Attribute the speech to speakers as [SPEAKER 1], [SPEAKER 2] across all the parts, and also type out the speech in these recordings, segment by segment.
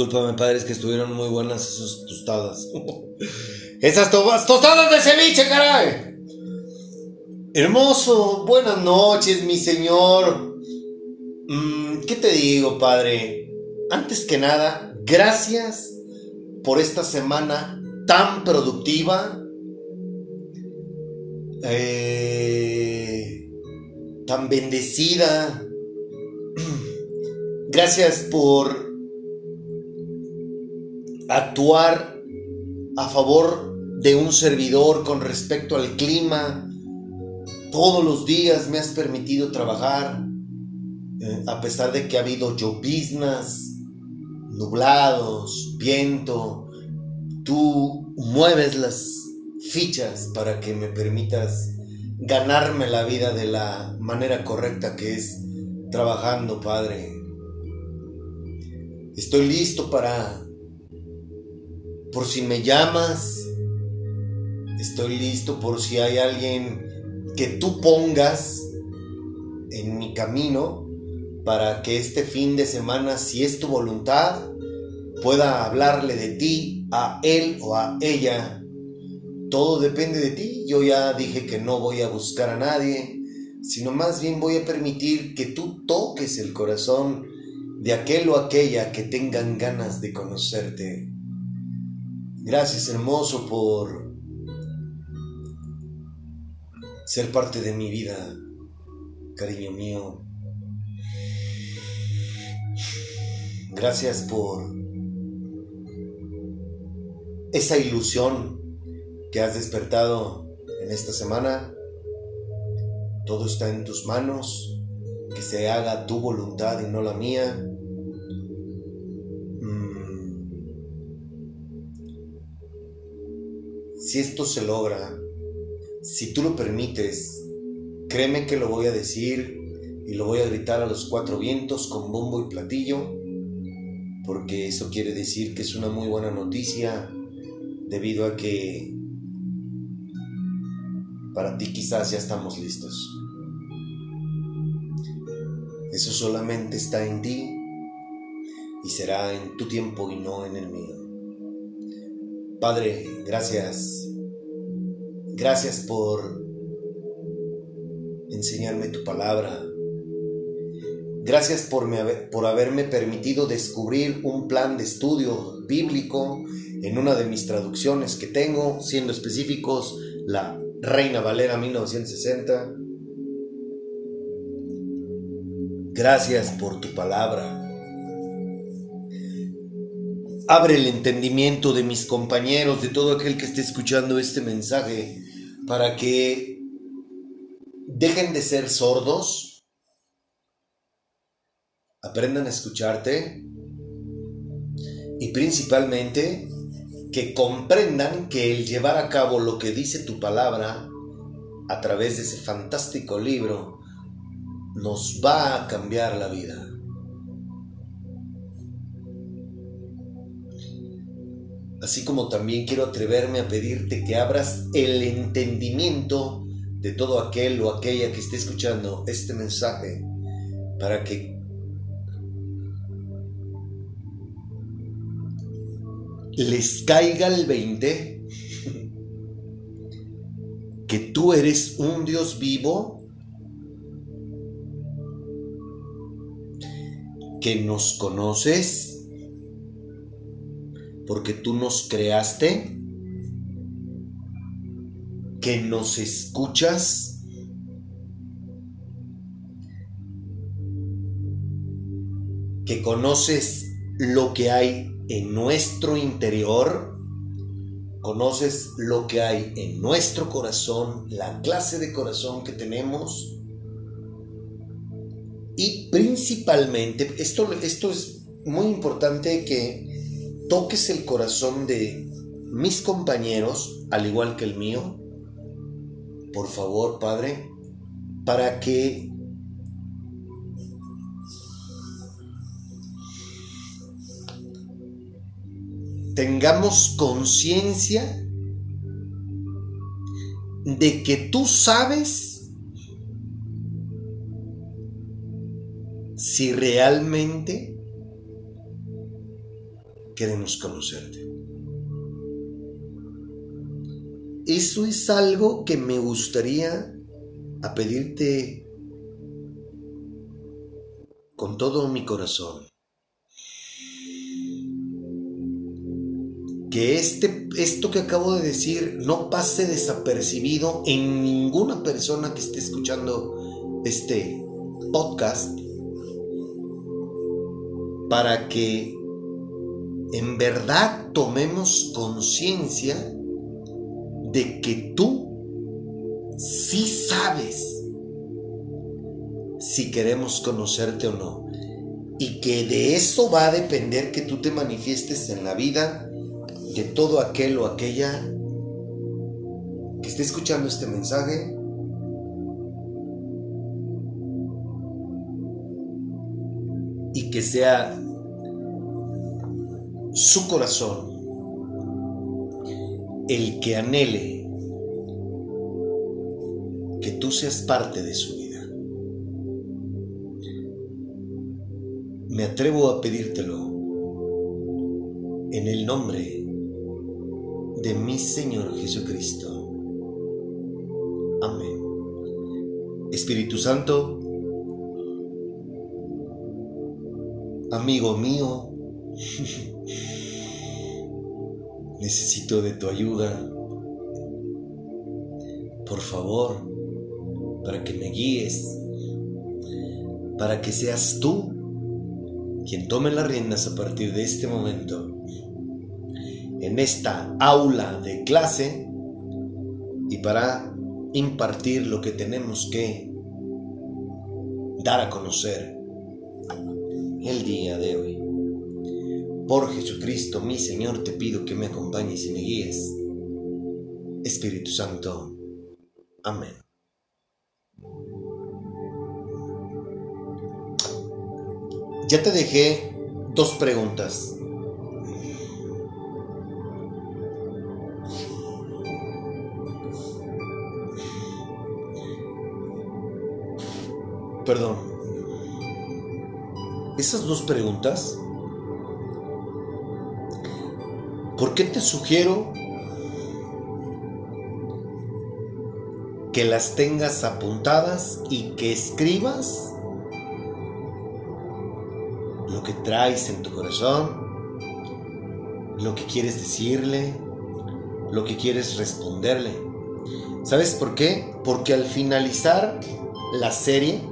[SPEAKER 1] Discúlpame, padre, es que estuvieron muy buenas esas tostadas. esas tostadas de ceviche, caray. Hermoso, buenas noches, mi señor. Mm, ¿Qué te digo, padre? Antes que nada, gracias por esta semana tan productiva, eh, tan bendecida. Gracias por actuar a favor de un servidor con respecto al clima. Todos los días me has permitido trabajar, eh, a pesar de que ha habido lloviznas, nublados, viento. Tú mueves las fichas para que me permitas ganarme la vida de la manera correcta que es trabajando, Padre. Estoy listo para por si me llamas. Estoy listo por si hay alguien que tú pongas en mi camino para que este fin de semana, si es tu voluntad, pueda hablarle de ti a él o a ella. Todo depende de ti. Yo ya dije que no voy a buscar a nadie, sino más bien voy a permitir que tú toques el corazón de aquel o aquella que tengan ganas de conocerte. Gracias hermoso por ser parte de mi vida, cariño mío. Gracias por esa ilusión que has despertado en esta semana. Todo está en tus manos, que se haga tu voluntad y no la mía. Si esto se logra, si tú lo permites, créeme que lo voy a decir y lo voy a gritar a los cuatro vientos con bombo y platillo, porque eso quiere decir que es una muy buena noticia debido a que para ti quizás ya estamos listos. Eso solamente está en ti y será en tu tiempo y no en el mío. Padre, gracias. Gracias por enseñarme tu palabra. Gracias por, por haberme permitido descubrir un plan de estudio bíblico en una de mis traducciones que tengo, siendo específicos, la Reina Valera 1960. Gracias por tu palabra. Abre el entendimiento de mis compañeros, de todo aquel que esté escuchando este mensaje, para que dejen de ser sordos, aprendan a escucharte y principalmente que comprendan que el llevar a cabo lo que dice tu palabra a través de ese fantástico libro nos va a cambiar la vida. Así como también quiero atreverme a pedirte que abras el entendimiento de todo aquel o aquella que esté escuchando este mensaje para que les caiga el 20 que tú eres un Dios vivo que nos conoces porque tú nos creaste, que nos escuchas, que conoces lo que hay en nuestro interior, conoces lo que hay en nuestro corazón, la clase de corazón que tenemos y principalmente, esto, esto es muy importante que toques el corazón de mis compañeros, al igual que el mío, por favor, Padre, para que tengamos conciencia de que tú sabes si realmente queremos conocerte. Eso es algo que me gustaría a pedirte con todo mi corazón. Que este, esto que acabo de decir no pase desapercibido en ninguna persona que esté escuchando este podcast para que en verdad tomemos conciencia de que tú sí sabes si queremos conocerte o no. Y que de eso va a depender que tú te manifiestes en la vida de todo aquel o aquella que esté escuchando este mensaje. Y que sea su corazón el que anhele que tú seas parte de su vida. Me atrevo a pedírtelo en el nombre de mi Señor Jesucristo. Amén. Espíritu Santo, amigo mío, necesito de tu ayuda. Por favor, para que me guíes, para que seas tú quien tome las riendas a partir de este momento en esta aula de clase y para impartir lo que tenemos que dar a conocer el día de hoy. Por Jesucristo, mi Señor, te pido que me acompañes y me guíes. Espíritu Santo. Amén. Ya te dejé dos preguntas. Perdón. Esas dos preguntas ¿Por qué te sugiero que las tengas apuntadas y que escribas lo que traes en tu corazón, lo que quieres decirle, lo que quieres responderle? ¿Sabes por qué? Porque al finalizar la serie,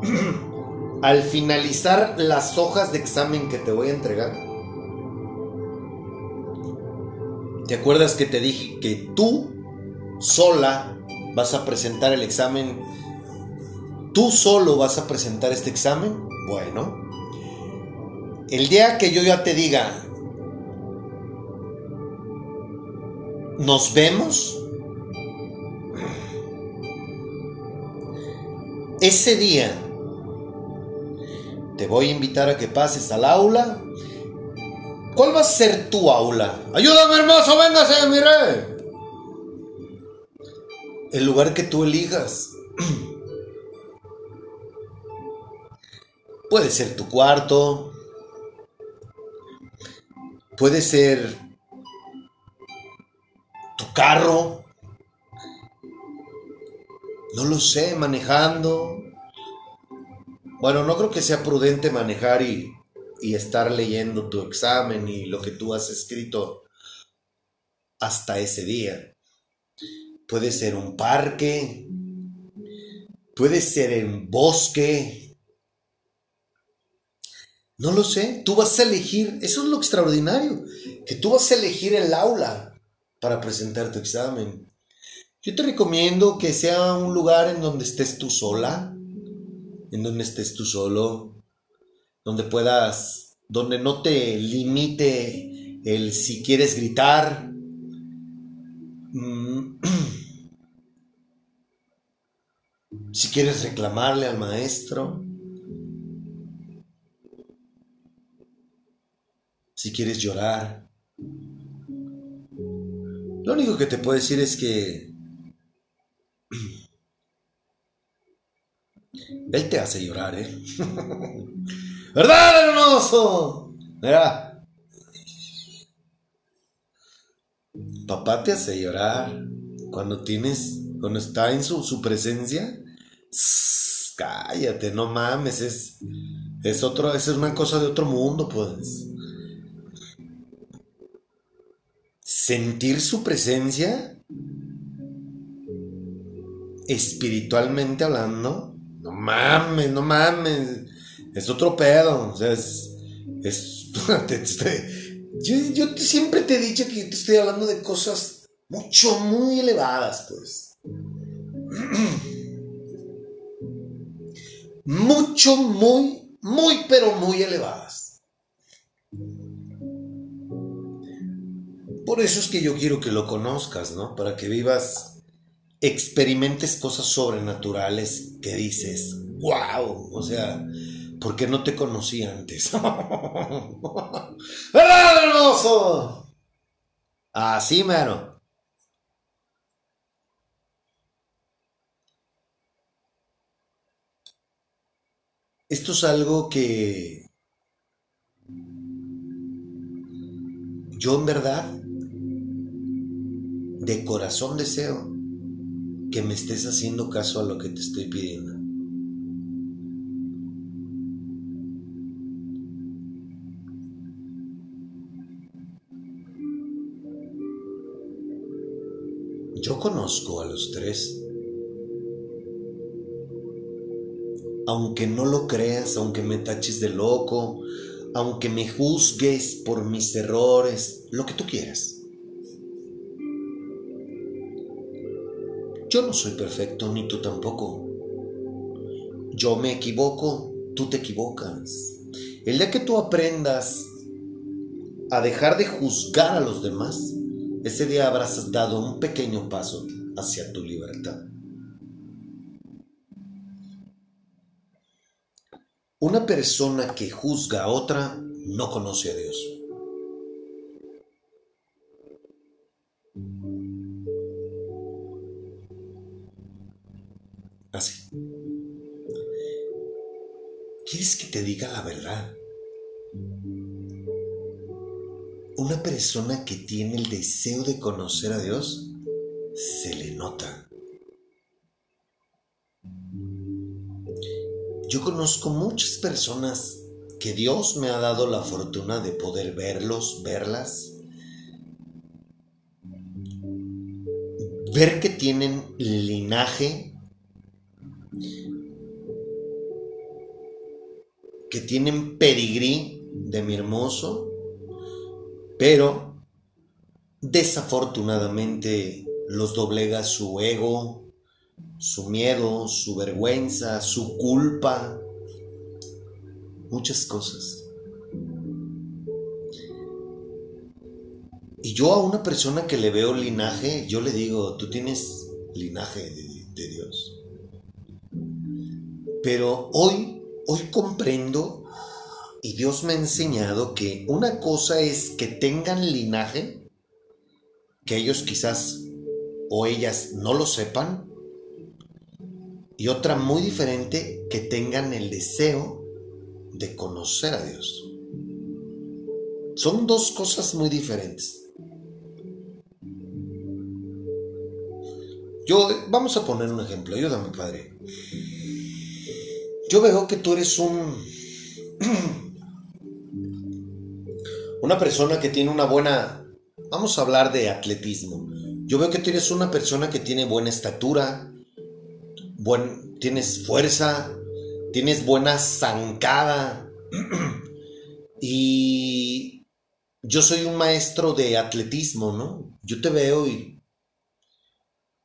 [SPEAKER 1] al finalizar las hojas de examen que te voy a entregar, ¿Te acuerdas que te dije que tú sola vas a presentar el examen? ¿Tú solo vas a presentar este examen? Bueno, el día que yo ya te diga, nos vemos, ese día te voy a invitar a que pases al aula ¿Cuál va a ser tu aula? Ayúdame, hermoso, véngase, mi rey. El lugar que tú elijas. Puede ser tu cuarto. Puede ser tu carro. No lo sé, manejando. Bueno, no creo que sea prudente manejar y y estar leyendo tu examen y lo que tú has escrito hasta ese día. Puede ser un parque, puede ser en bosque. No lo sé, tú vas a elegir, eso es lo extraordinario, que tú vas a elegir el aula para presentar tu examen. Yo te recomiendo que sea un lugar en donde estés tú sola, en donde estés tú solo, donde puedas, donde no te limite el si quieres gritar. Mm. Si quieres reclamarle al maestro, si quieres llorar, lo único que te puedo decir es que Él te hace llorar, ¿eh? ¿Verdad, hermoso? Mira. Papá te hace llorar cuando tienes, cuando está en su, presencia. cállate, no mames, es, es otro, es una cosa de otro mundo, pues. Sentir su presencia, espiritualmente hablando, no mames, no mames, es otro pedo, o sea, es, yo, yo siempre te he dicho que te estoy hablando de cosas mucho, muy elevadas, pues. mucho, muy, muy, pero muy elevadas. Por eso es que yo quiero que lo conozcas, ¿no? Para que vivas, experimentes cosas sobrenaturales que dices, wow, o sea, ¿por qué no te conocí antes? ¡Verdad, hermoso! Así, mero. Esto es algo que yo en verdad de corazón deseo que me estés haciendo caso a lo que te estoy pidiendo. Yo conozco a los tres. aunque no lo creas, aunque me taches de loco, aunque me juzgues por mis errores, lo que tú quieras. Yo no soy perfecto, ni tú tampoco. Yo me equivoco, tú te equivocas. El día que tú aprendas a dejar de juzgar a los demás, ese día habrás dado un pequeño paso hacia tu libertad. Una persona que juzga a otra no conoce a Dios. Así. ¿Quieres que te diga la verdad? Una persona que tiene el deseo de conocer a Dios se le nota. Yo conozco muchas personas que Dios me ha dado la fortuna de poder verlos, verlas, ver que tienen linaje, que tienen pedigrí de mi hermoso, pero desafortunadamente los doblega su ego, su miedo, su vergüenza, su culpa, muchas cosas. Y yo a una persona que le veo linaje, yo le digo, tú tienes linaje de, Dios. Pero hoy, hoy comprendo y Dios me ha enseñado que una cosa es que tengan linaje, que ellos quizás o ellas no lo sepan, y otra muy diferente, que tengan el deseo de conocer a Dios. Son dos cosas muy diferentes. Yo, vamos a poner un ejemplo, ayúdame, Padre. Yo veo que tú eres un... una persona que tiene una buena... Vamos a hablar de atletismo. Yo veo que tú eres una persona que tiene buena estatura, tienes fuerza, tienes buena zancada. y yo soy un maestro de atletismo, ¿no? Yo te veo y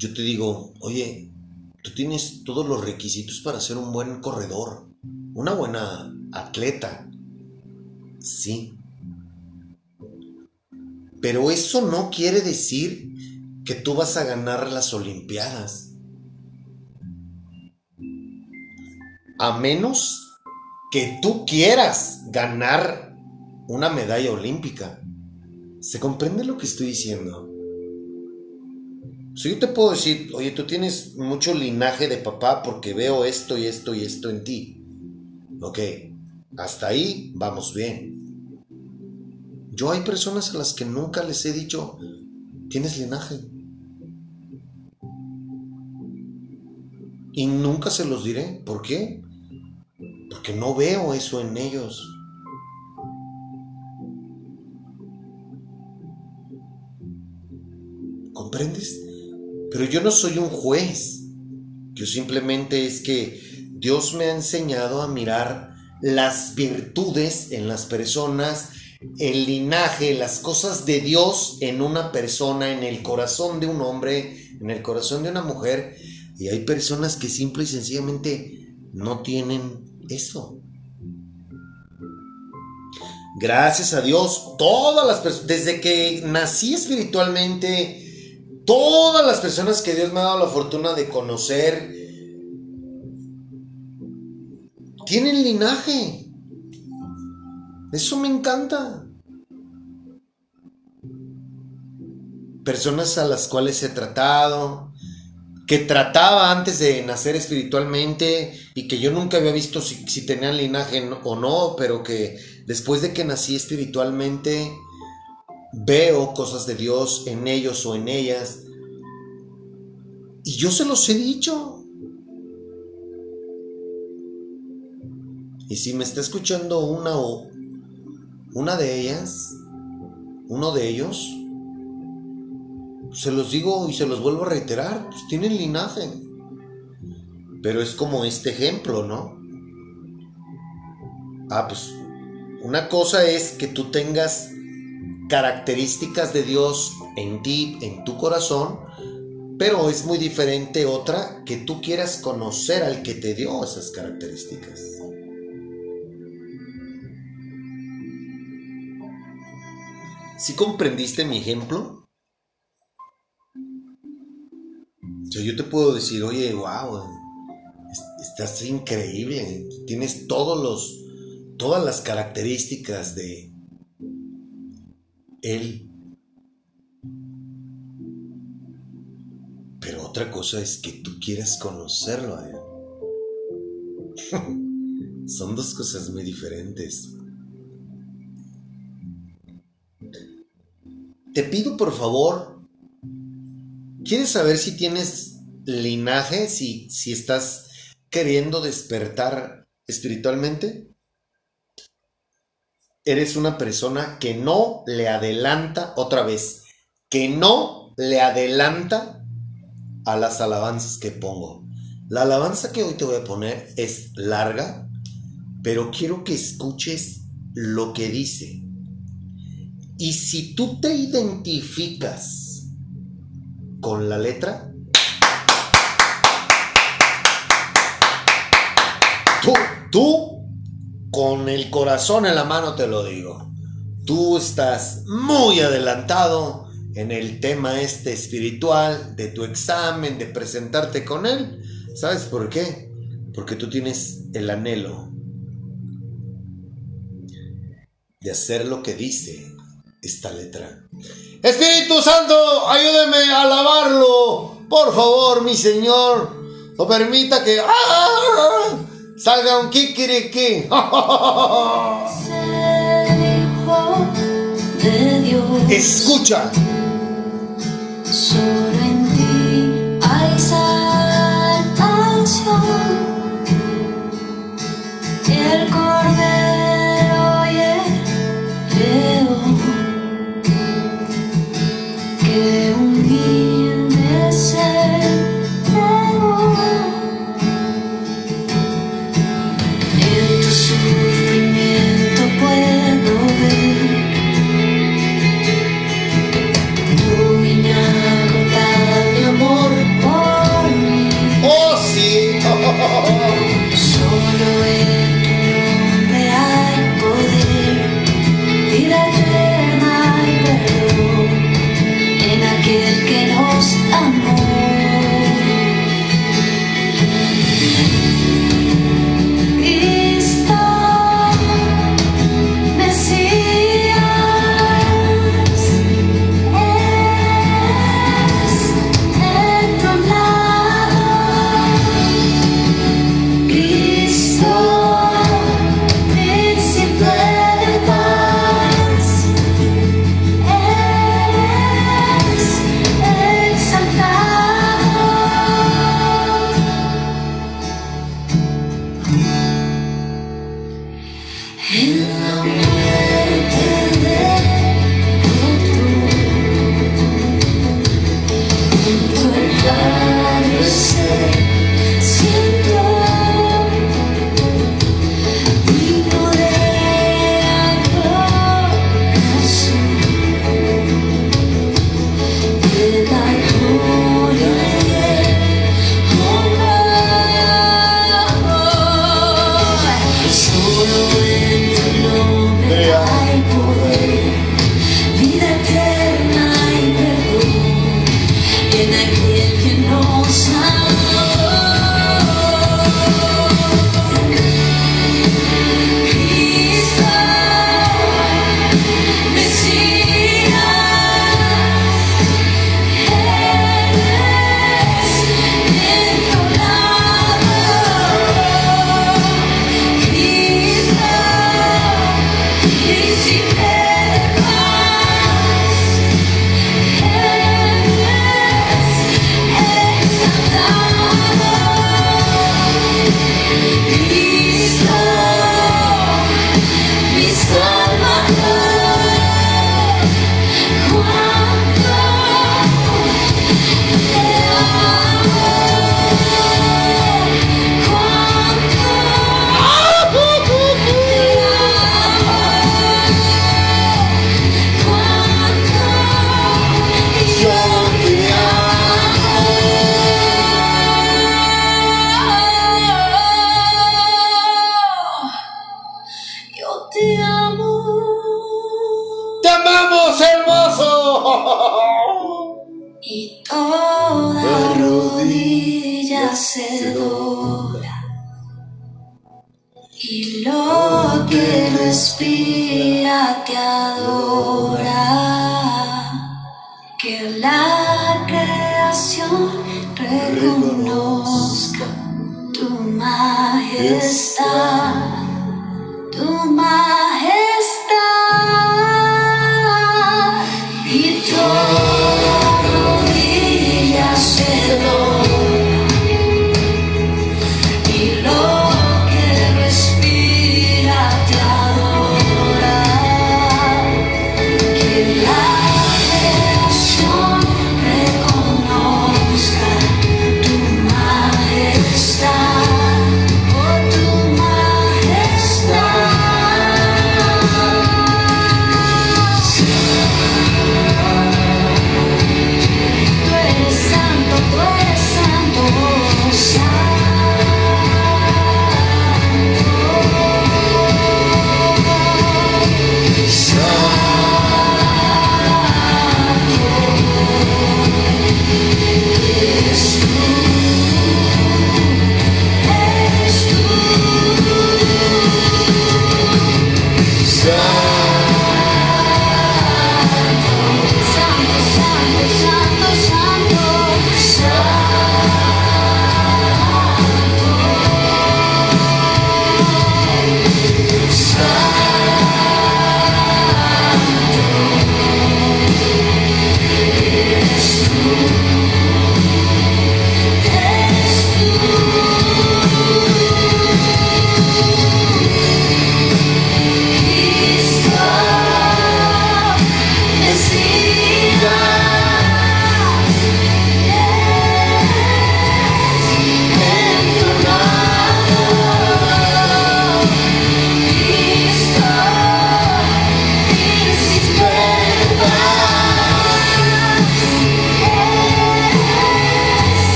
[SPEAKER 1] yo te digo, oye, tú tienes todos los requisitos para ser un buen corredor, una buena atleta. Sí. Pero eso no quiere decir que tú vas a ganar las Olimpiadas. a menos que tú quieras ganar una medalla olímpica. ¿Se comprende lo que estoy diciendo? Si yo te puedo decir, oye, tú tienes mucho linaje de papá porque veo esto y esto y esto en ti. Ok, hasta ahí vamos bien. Yo hay personas a las que nunca les he dicho, tienes linaje. Y nunca se los diré. ¿Por qué? Porque no veo eso en ellos. ¿Comprendes? Pero yo no soy un juez. Yo simplemente es que Dios me ha enseñado a mirar las virtudes en las personas, el linaje, las cosas de Dios en una persona, en el corazón de un hombre, en el corazón de una mujer. Y hay personas que simple y sencillamente no tienen eso. Gracias a Dios, todas las personas, desde que nací espiritualmente, todas las personas que Dios me ha dado la fortuna de conocer tienen linaje. Eso me encanta. Personas a las cuales he tratado, que trataba antes de nacer espiritualmente y que yo nunca había visto si, si tenían linaje o no, pero que después de que nací espiritualmente veo cosas de Dios en ellos o en ellas. Y yo se los he dicho. Y si me está escuchando una o una de ellas, uno de ellos, se los digo y se los vuelvo a reiterar, pues tienen linaje. Pero es como este ejemplo, ¿no? Ah, pues una cosa es que tú tengas características de Dios en ti, en tu corazón, pero es muy diferente otra que tú quieras conocer al que te dio esas características. ¿Sí comprendiste mi ejemplo? Yo te puedo decir, oye, wow, estás increíble, tienes todos los, todas las características de él. Pero otra cosa es que tú quieras conocerlo a él. Son dos cosas muy diferentes. Te pido por favor, ¿quieres saber si tienes linaje, si, si estás queriendo despertar espiritualmente? eres una persona que no le adelanta, otra vez, que no le adelanta a las alabanzas que pongo. La alabanza que hoy te voy a poner es larga, pero quiero que escuches lo que dice. Y si tú te identificas con la letra, tú, tú con el corazón en la mano te lo digo. Tú estás muy adelantado en el tema este espiritual de tu examen, de presentarte con él. ¿Sabes por qué? Porque tú tienes el anhelo de hacer lo que dice esta letra. Espíritu Santo, ayúdeme a alabarlo. Por favor, mi Señor. No permita que... ¡Ah! Salga un kikiriki. Escucha.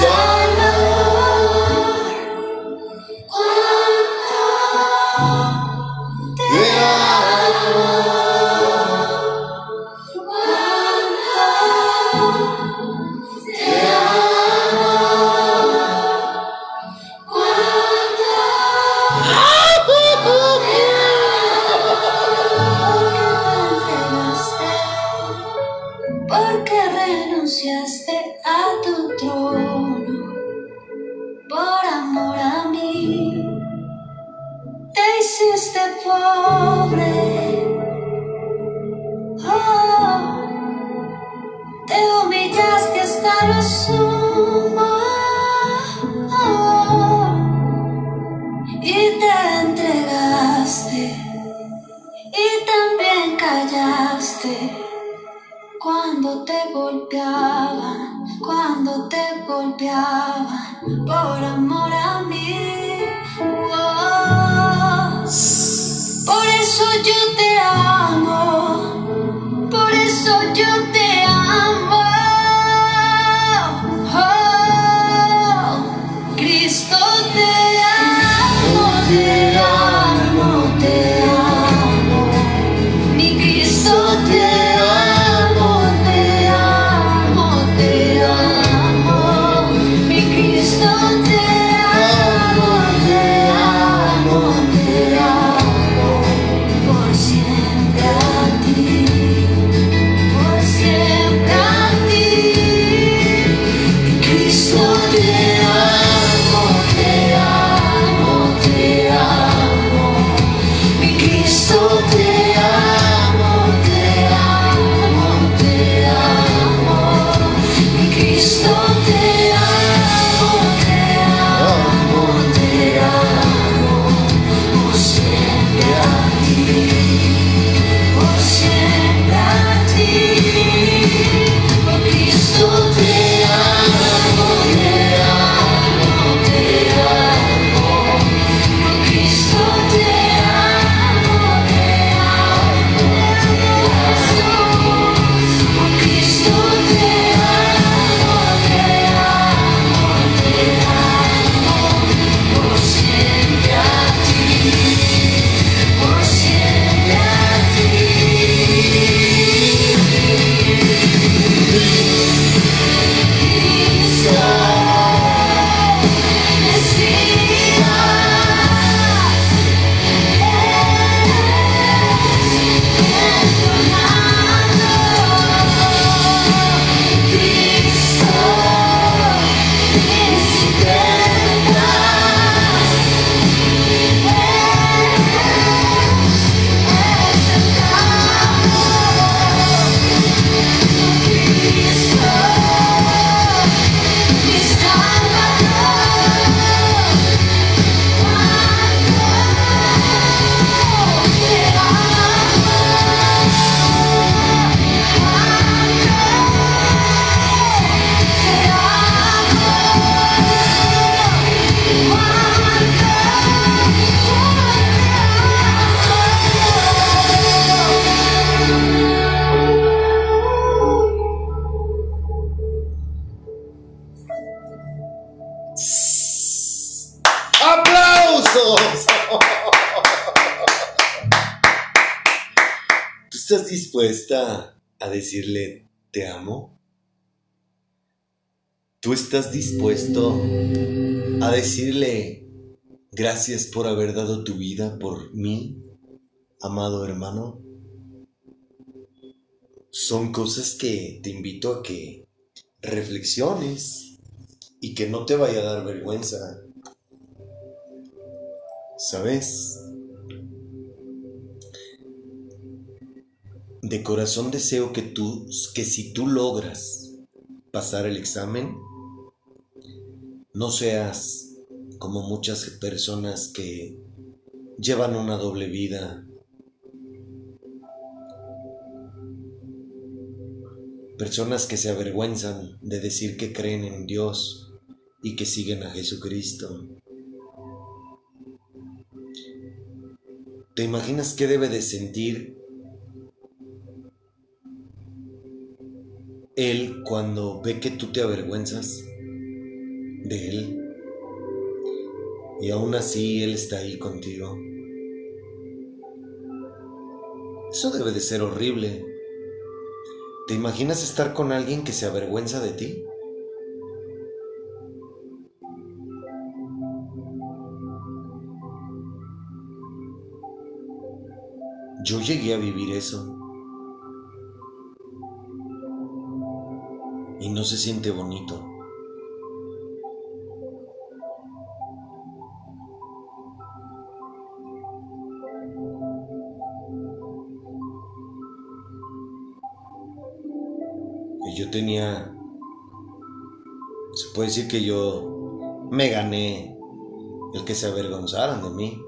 [SPEAKER 2] Mi
[SPEAKER 1] ¡Aplausos! ¿Tú estás dispuesta a decirle te amo? ¿Tú estás dispuesto a decirle gracias por haber dado tu vida por mí, amado hermano? Son cosas que te invito a que reflexiones y que no te vaya a dar vergüenza. ¿Sabes? De corazón deseo que tú, que si tú logras pasar el examen, no seas como muchas personas que llevan una doble vida. Personas que se avergüenzan de decir que creen en Dios y que siguen a Jesucristo. ¿Te imaginas qué debe de sentir él cuando ve que tú te avergüenzas de él? Y aún así él está ahí contigo. Eso debe de ser horrible. ¿Te imaginas estar con alguien que se avergüenza de ti? Yo llegué a vivir eso. Y no se siente bonito. Yo tenía... Se puede decir que yo me gané el que se avergonzaran de mí.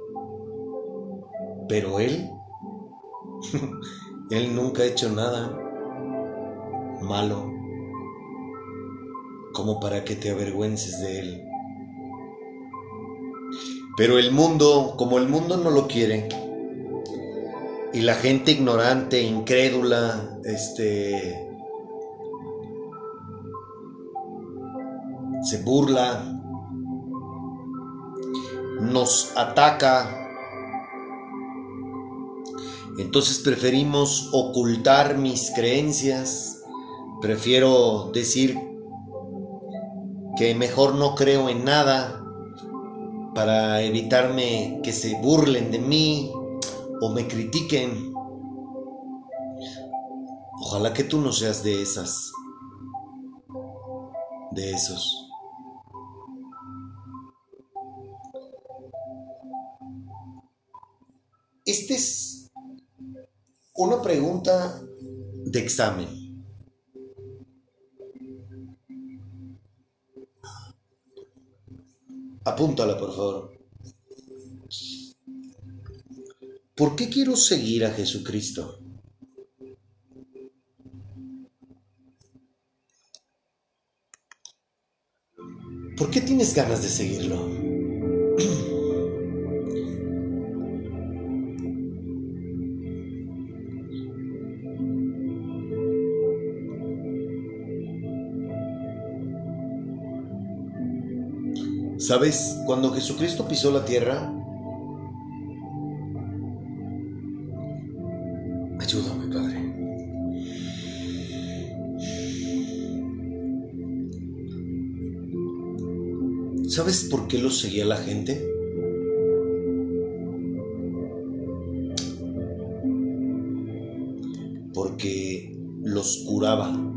[SPEAKER 1] Pero él Él nunca ha hecho nada malo como para que te avergüences de Él. Pero el mundo, como el mundo no lo quiere, y la gente ignorante, incrédula, este, se burla, nos ataca, entonces preferimos ocultar mis creencias, prefiero decir que mejor no creo en nada para evitarme que se burlen de mí o me critiquen. Ojalá que tú no seas de esas, de esos. Este es una pregunta de examen. Apúntala, por favor. ¿Por qué quiero seguir a Jesucristo? ¿Por qué tienes ganas de seguirlo? ¿Sabes? Cuando Jesucristo pisó la tierra, ayúdame, Padre. ¿Sabes por qué lo seguía la gente? Porque los curaba.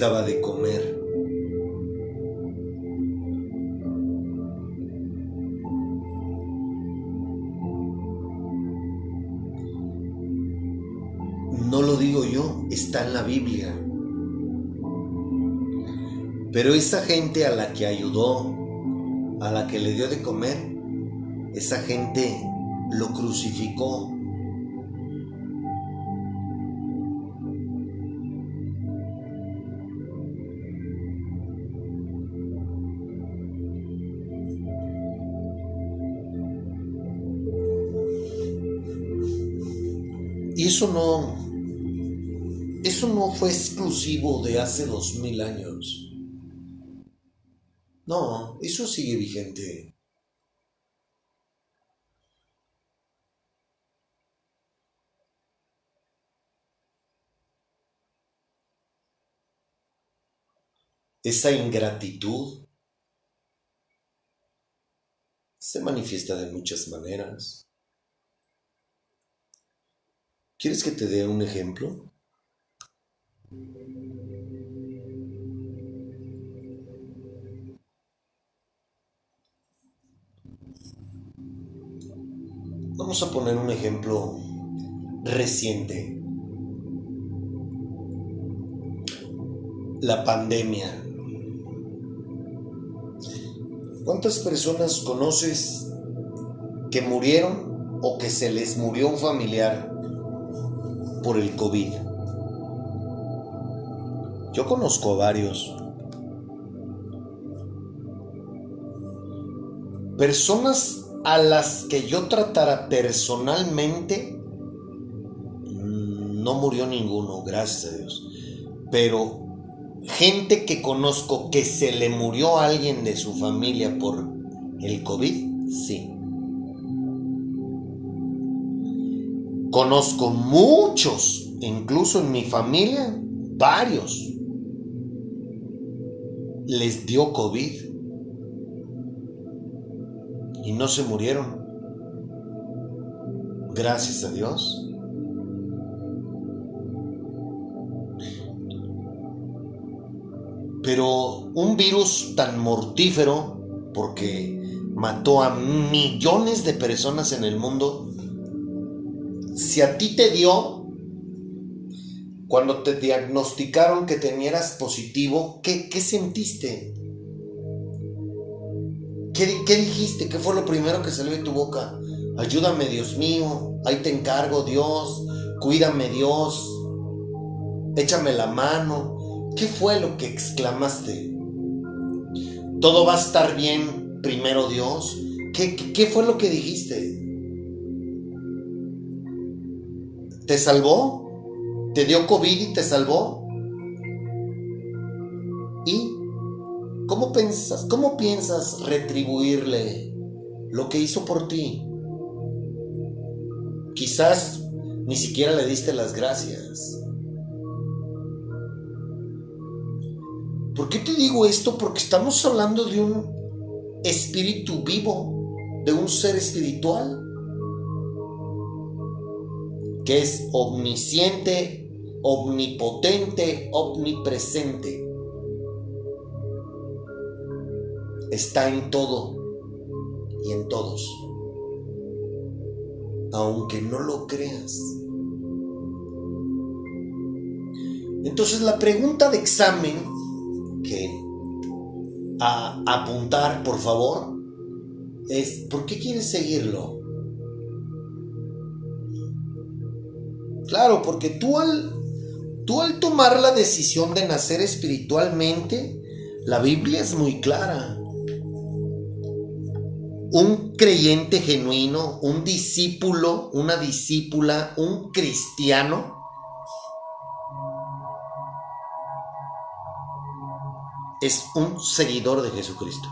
[SPEAKER 1] Daba de comer. No lo digo yo, está en la Biblia. Pero esa gente a la que ayudó, a la que le dio de comer, esa gente lo crucificó. Eso no, eso no fue exclusivo de hace dos mil años. No, eso sigue vigente. Esa ingratitud se manifiesta de muchas maneras. ¿Quieres que te dé un ejemplo? Vamos a poner un ejemplo reciente. La pandemia. ¿Cuántas personas conoces que murieron o que se les murió un familiar por el COVID? Yo conozco varios. Personas a las que yo tratara personalmente, no murió ninguno, gracias a Dios. Pero gente que conozco que se le murió a alguien de su familia por el COVID, sí. Conozco muchos, incluso en mi familia, varios. Les dio COVID y no se murieron. Gracias a Dios. Pero un virus tan mortífero, porque mató a millones de personas en el mundo, si a ti te dio, cuando te diagnosticaron que tenías positivo, ¿qué, qué sentiste? ¿Qué, ¿Qué dijiste? ¿Qué fue lo primero que salió de tu boca? Ayúdame, Dios mío. Ahí te encargo, Dios. Cuídame, Dios. Échame la mano. ¿Qué fue lo que exclamaste? Todo va a estar bien, primero Dios. ¿Qué, qué, qué fue lo que dijiste? ¿Te salvó? ¿Te dio COVID y te salvó? ¿Y cómo piensas, cómo piensas retribuirle lo que hizo por ti? Quizás ni siquiera le diste las gracias. ¿Por qué te digo esto? Porque estamos hablando de un espíritu vivo, de un ser espiritual, es omnisciente, omnipotente, omnipresente. Está en todo y en todos, aunque no lo creas. Entonces la pregunta de examen que apuntar, por favor, es ¿por qué quieres seguirlo? Claro, porque tú al, tú al tomar la decisión de nacer espiritualmente, la Biblia es muy clara. Un creyente genuino, un discípulo, una discípula, un cristiano, es un seguidor de Jesucristo.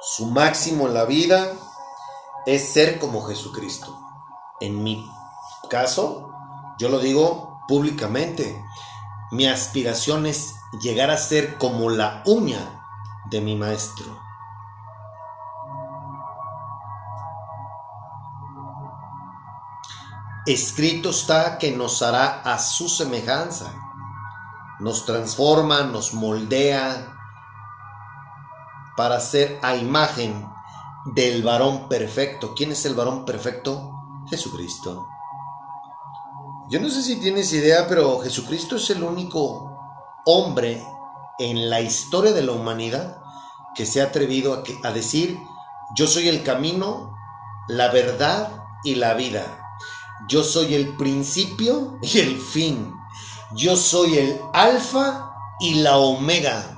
[SPEAKER 1] Su máximo en la vida es ser como Jesucristo. En mi caso, yo lo digo públicamente, mi aspiración es llegar a ser como la uña de mi maestro. escrito está que nos hará a su semejanza. Nos transforma, nos moldea para ser a imagen del varón perfecto. ¿Quién es el varón perfecto? Jesucristo. Yo no sé si tienes idea, pero Jesucristo es el único hombre en la historia de la humanidad que se ha atrevido a, a decir, yo soy el camino, la verdad y la vida. Yo soy el principio y el fin. Yo soy el alfa y la omega.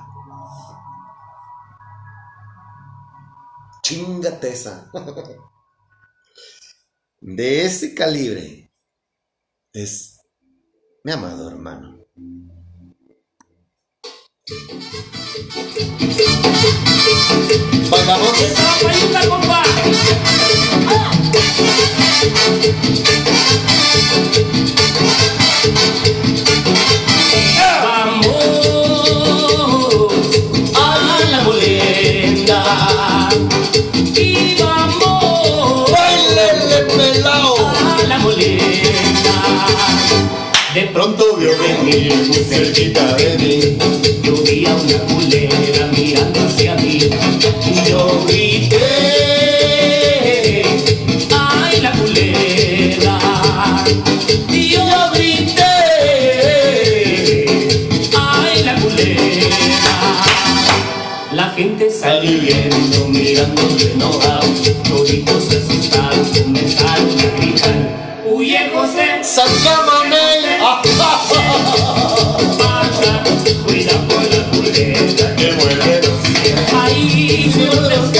[SPEAKER 1] Chingate esa. De ese calibre es mi amado hermano.
[SPEAKER 3] Vamos. Esa payuca, compa. Vamos De pronto
[SPEAKER 1] vio venir muy cerquita de mí.
[SPEAKER 3] yo vi a una culera mirando hacia mí. Yo grité, ay la culera. Y yo grité, ay la culera. La gente salió viendo, mirando enojado. Toditos asustados comenzaron Ahí se muerde usted,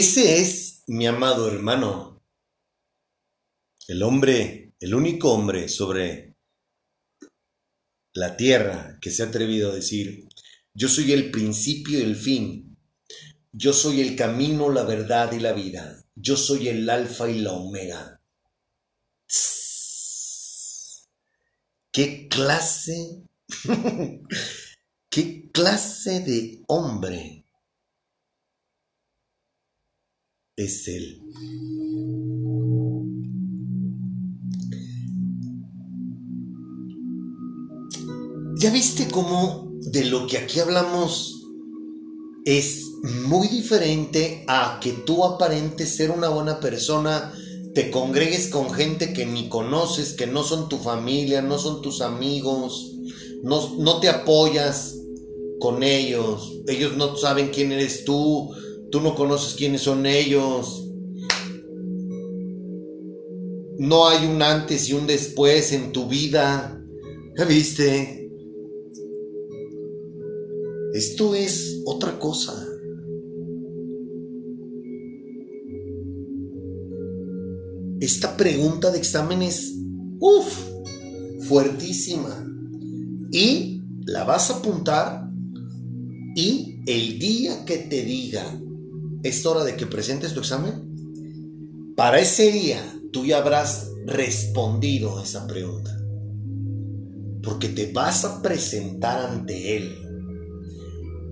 [SPEAKER 1] Ese es mi amado hermano. El hombre, el único hombre sobre la tierra que se ha atrevido a decir, yo soy el principio y el fin. Yo soy el camino, la verdad y la vida. Yo soy el alfa y la omega. ¿Qué clase? ¿Qué clase de hombre es él? ¿Ya viste cómo de lo que aquí hablamos es muy diferente a que tú aparentes ser una buena persona, te congregues con gente que ni conoces, que no son tu familia, no son tus amigos, no, no te apoyas con ellos, ellos no saben quién eres tú, tú no conoces quiénes son ellos. no hay un antes y un después en tu vida. ¿Ya viste? Esto es otra cosa. Esta pregunta de examen es, uff, fuertísima. Y la vas a apuntar y el día que te diga, es hora de que presentes tu examen, para ese día tú ya habrás respondido a esa pregunta. Porque te vas a presentar ante Él.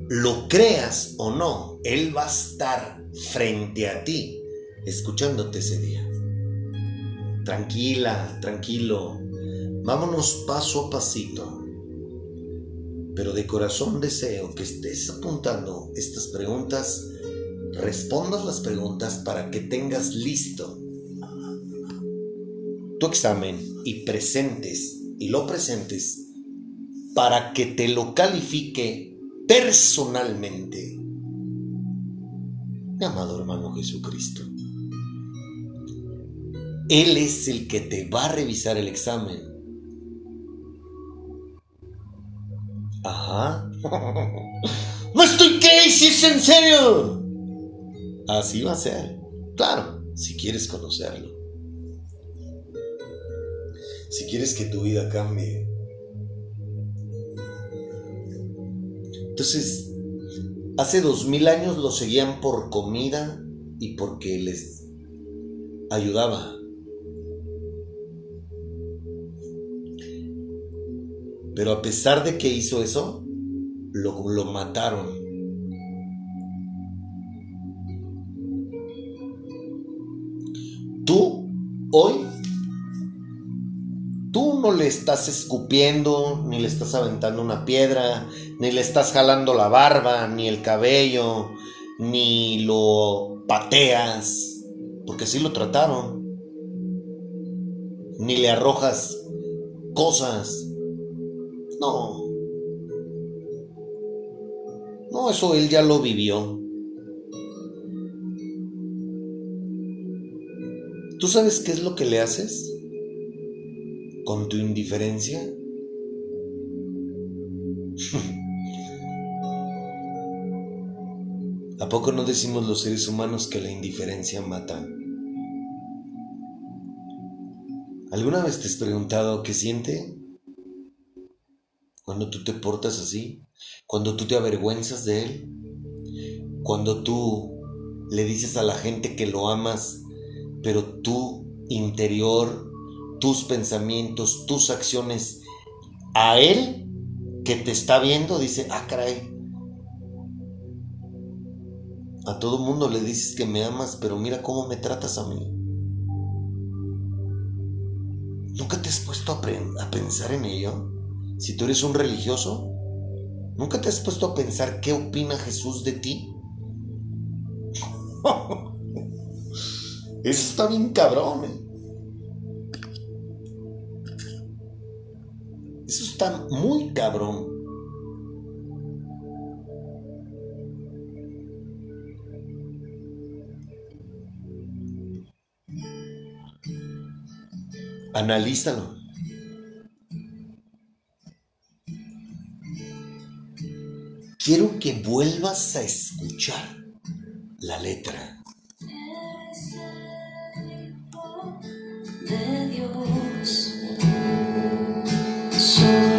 [SPEAKER 1] Lo creas o no, Él va a estar frente a ti, escuchándote ese día. Tranquila, tranquilo. Vámonos paso a pasito. Pero de corazón deseo que estés apuntando estas preguntas, respondas las preguntas para que tengas listo tu examen y presentes y lo presentes para que te lo califique personalmente. Mi amado hermano Jesucristo. Él es el que te va a revisar el examen. Ajá. No estoy gay, si es en serio. Así va a ser. Claro, si quieres conocerlo. Si quieres que tu vida cambie. Entonces, hace dos mil años lo seguían por comida y porque les ayudaba. Pero a pesar de que hizo eso, lo, lo mataron. Tú, hoy, tú no le estás escupiendo, ni le estás aventando una piedra, ni le estás jalando la barba, ni el cabello, ni lo pateas, porque así lo trataron. Ni le arrojas cosas. No. No, eso él ya lo vivió. ¿Tú sabes qué es lo que le haces? Con tu indiferencia. ¿A poco no decimos los seres humanos que la indiferencia mata? ¿Alguna vez te has preguntado qué siente cuando tú te portas así? Cuando tú te avergüenzas de él? Cuando tú le dices a la gente que lo amas, pero tu interior, tus pensamientos, tus acciones, a él que te está viendo, dice, ah, caray. A todo mundo le dices que me amas, pero mira cómo me tratas a mí. ¿Nunca te has puesto a, a pensar en ello? Si tú eres un religioso, ¿nunca te has puesto a pensar qué opina Jesús de ti? Eso está bien cabrón. eh. Eso está muy cabrón. Analízalo. Quiero que vuelvas a escuchar la letra.
[SPEAKER 2] De Dios. Solo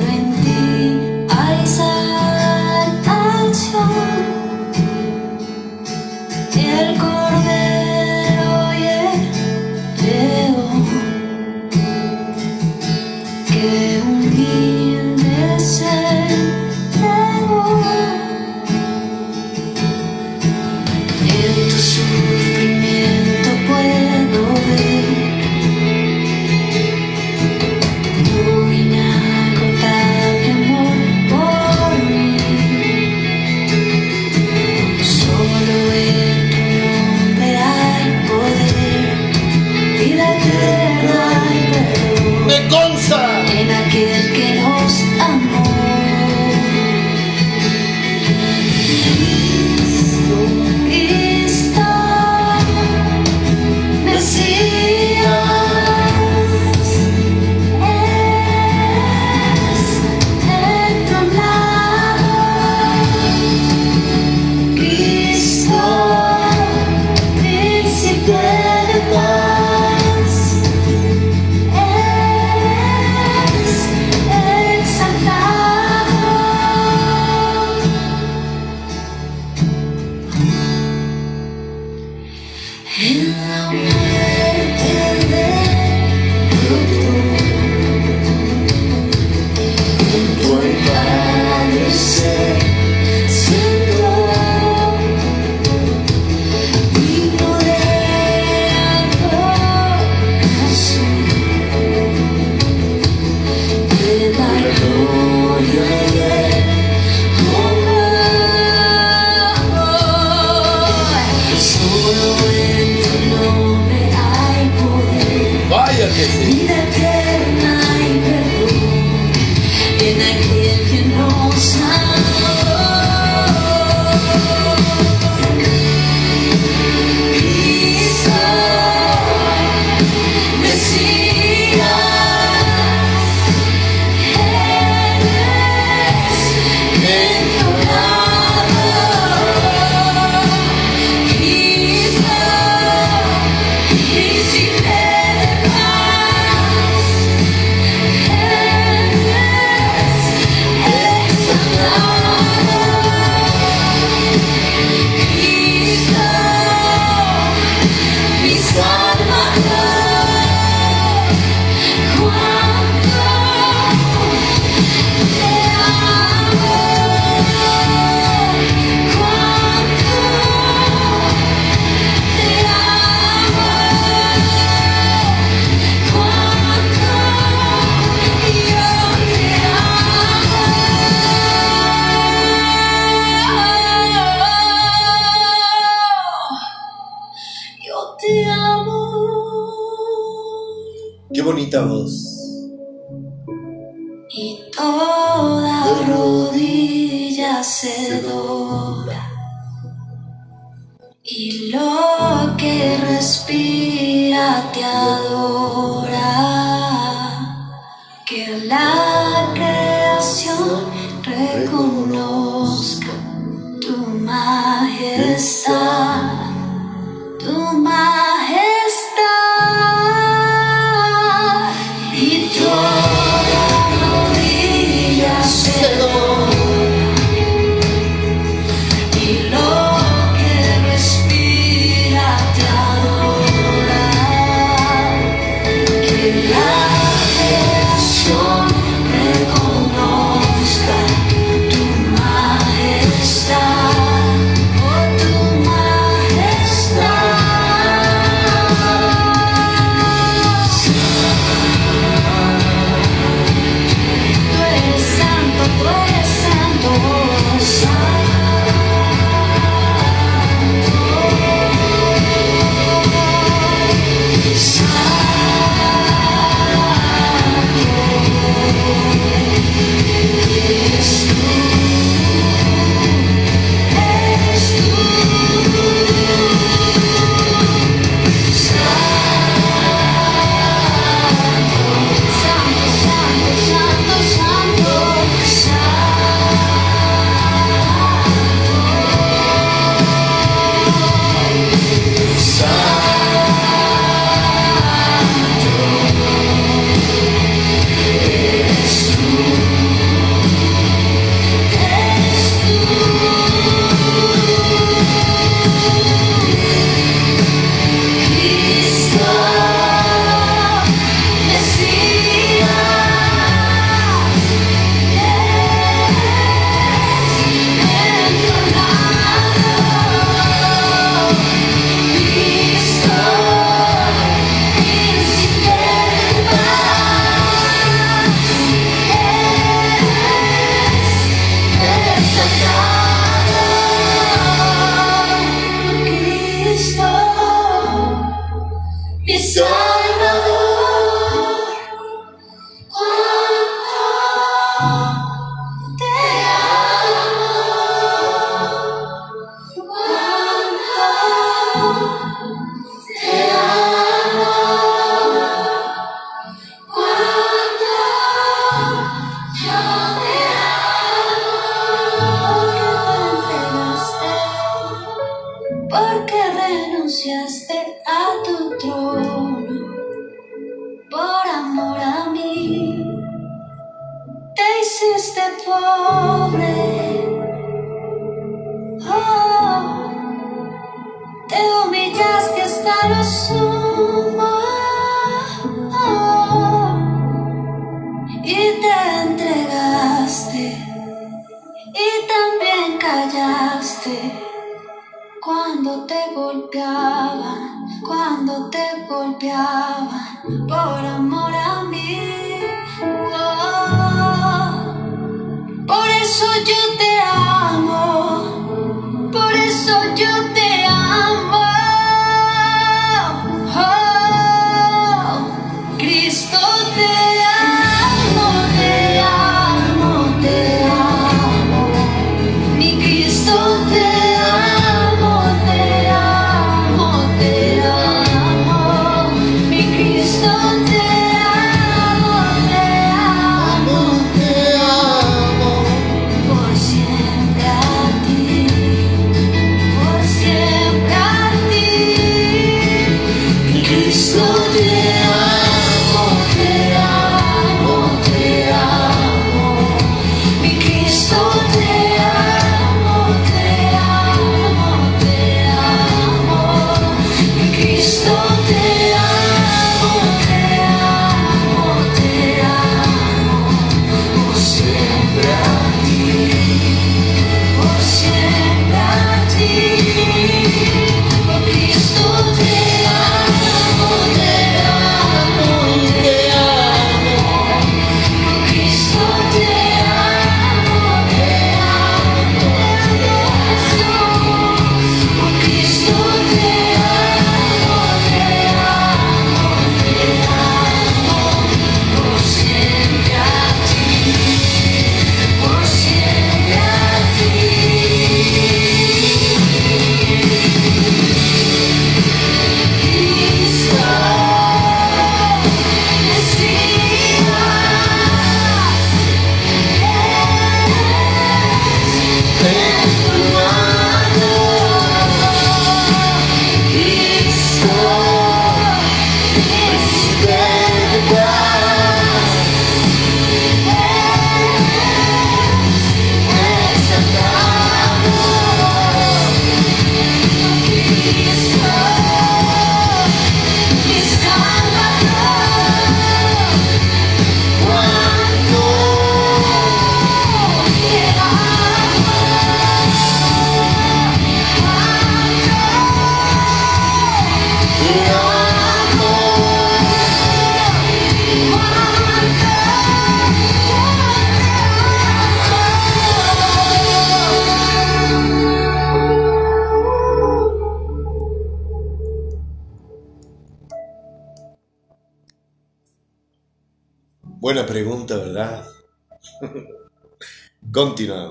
[SPEAKER 1] Continuamos.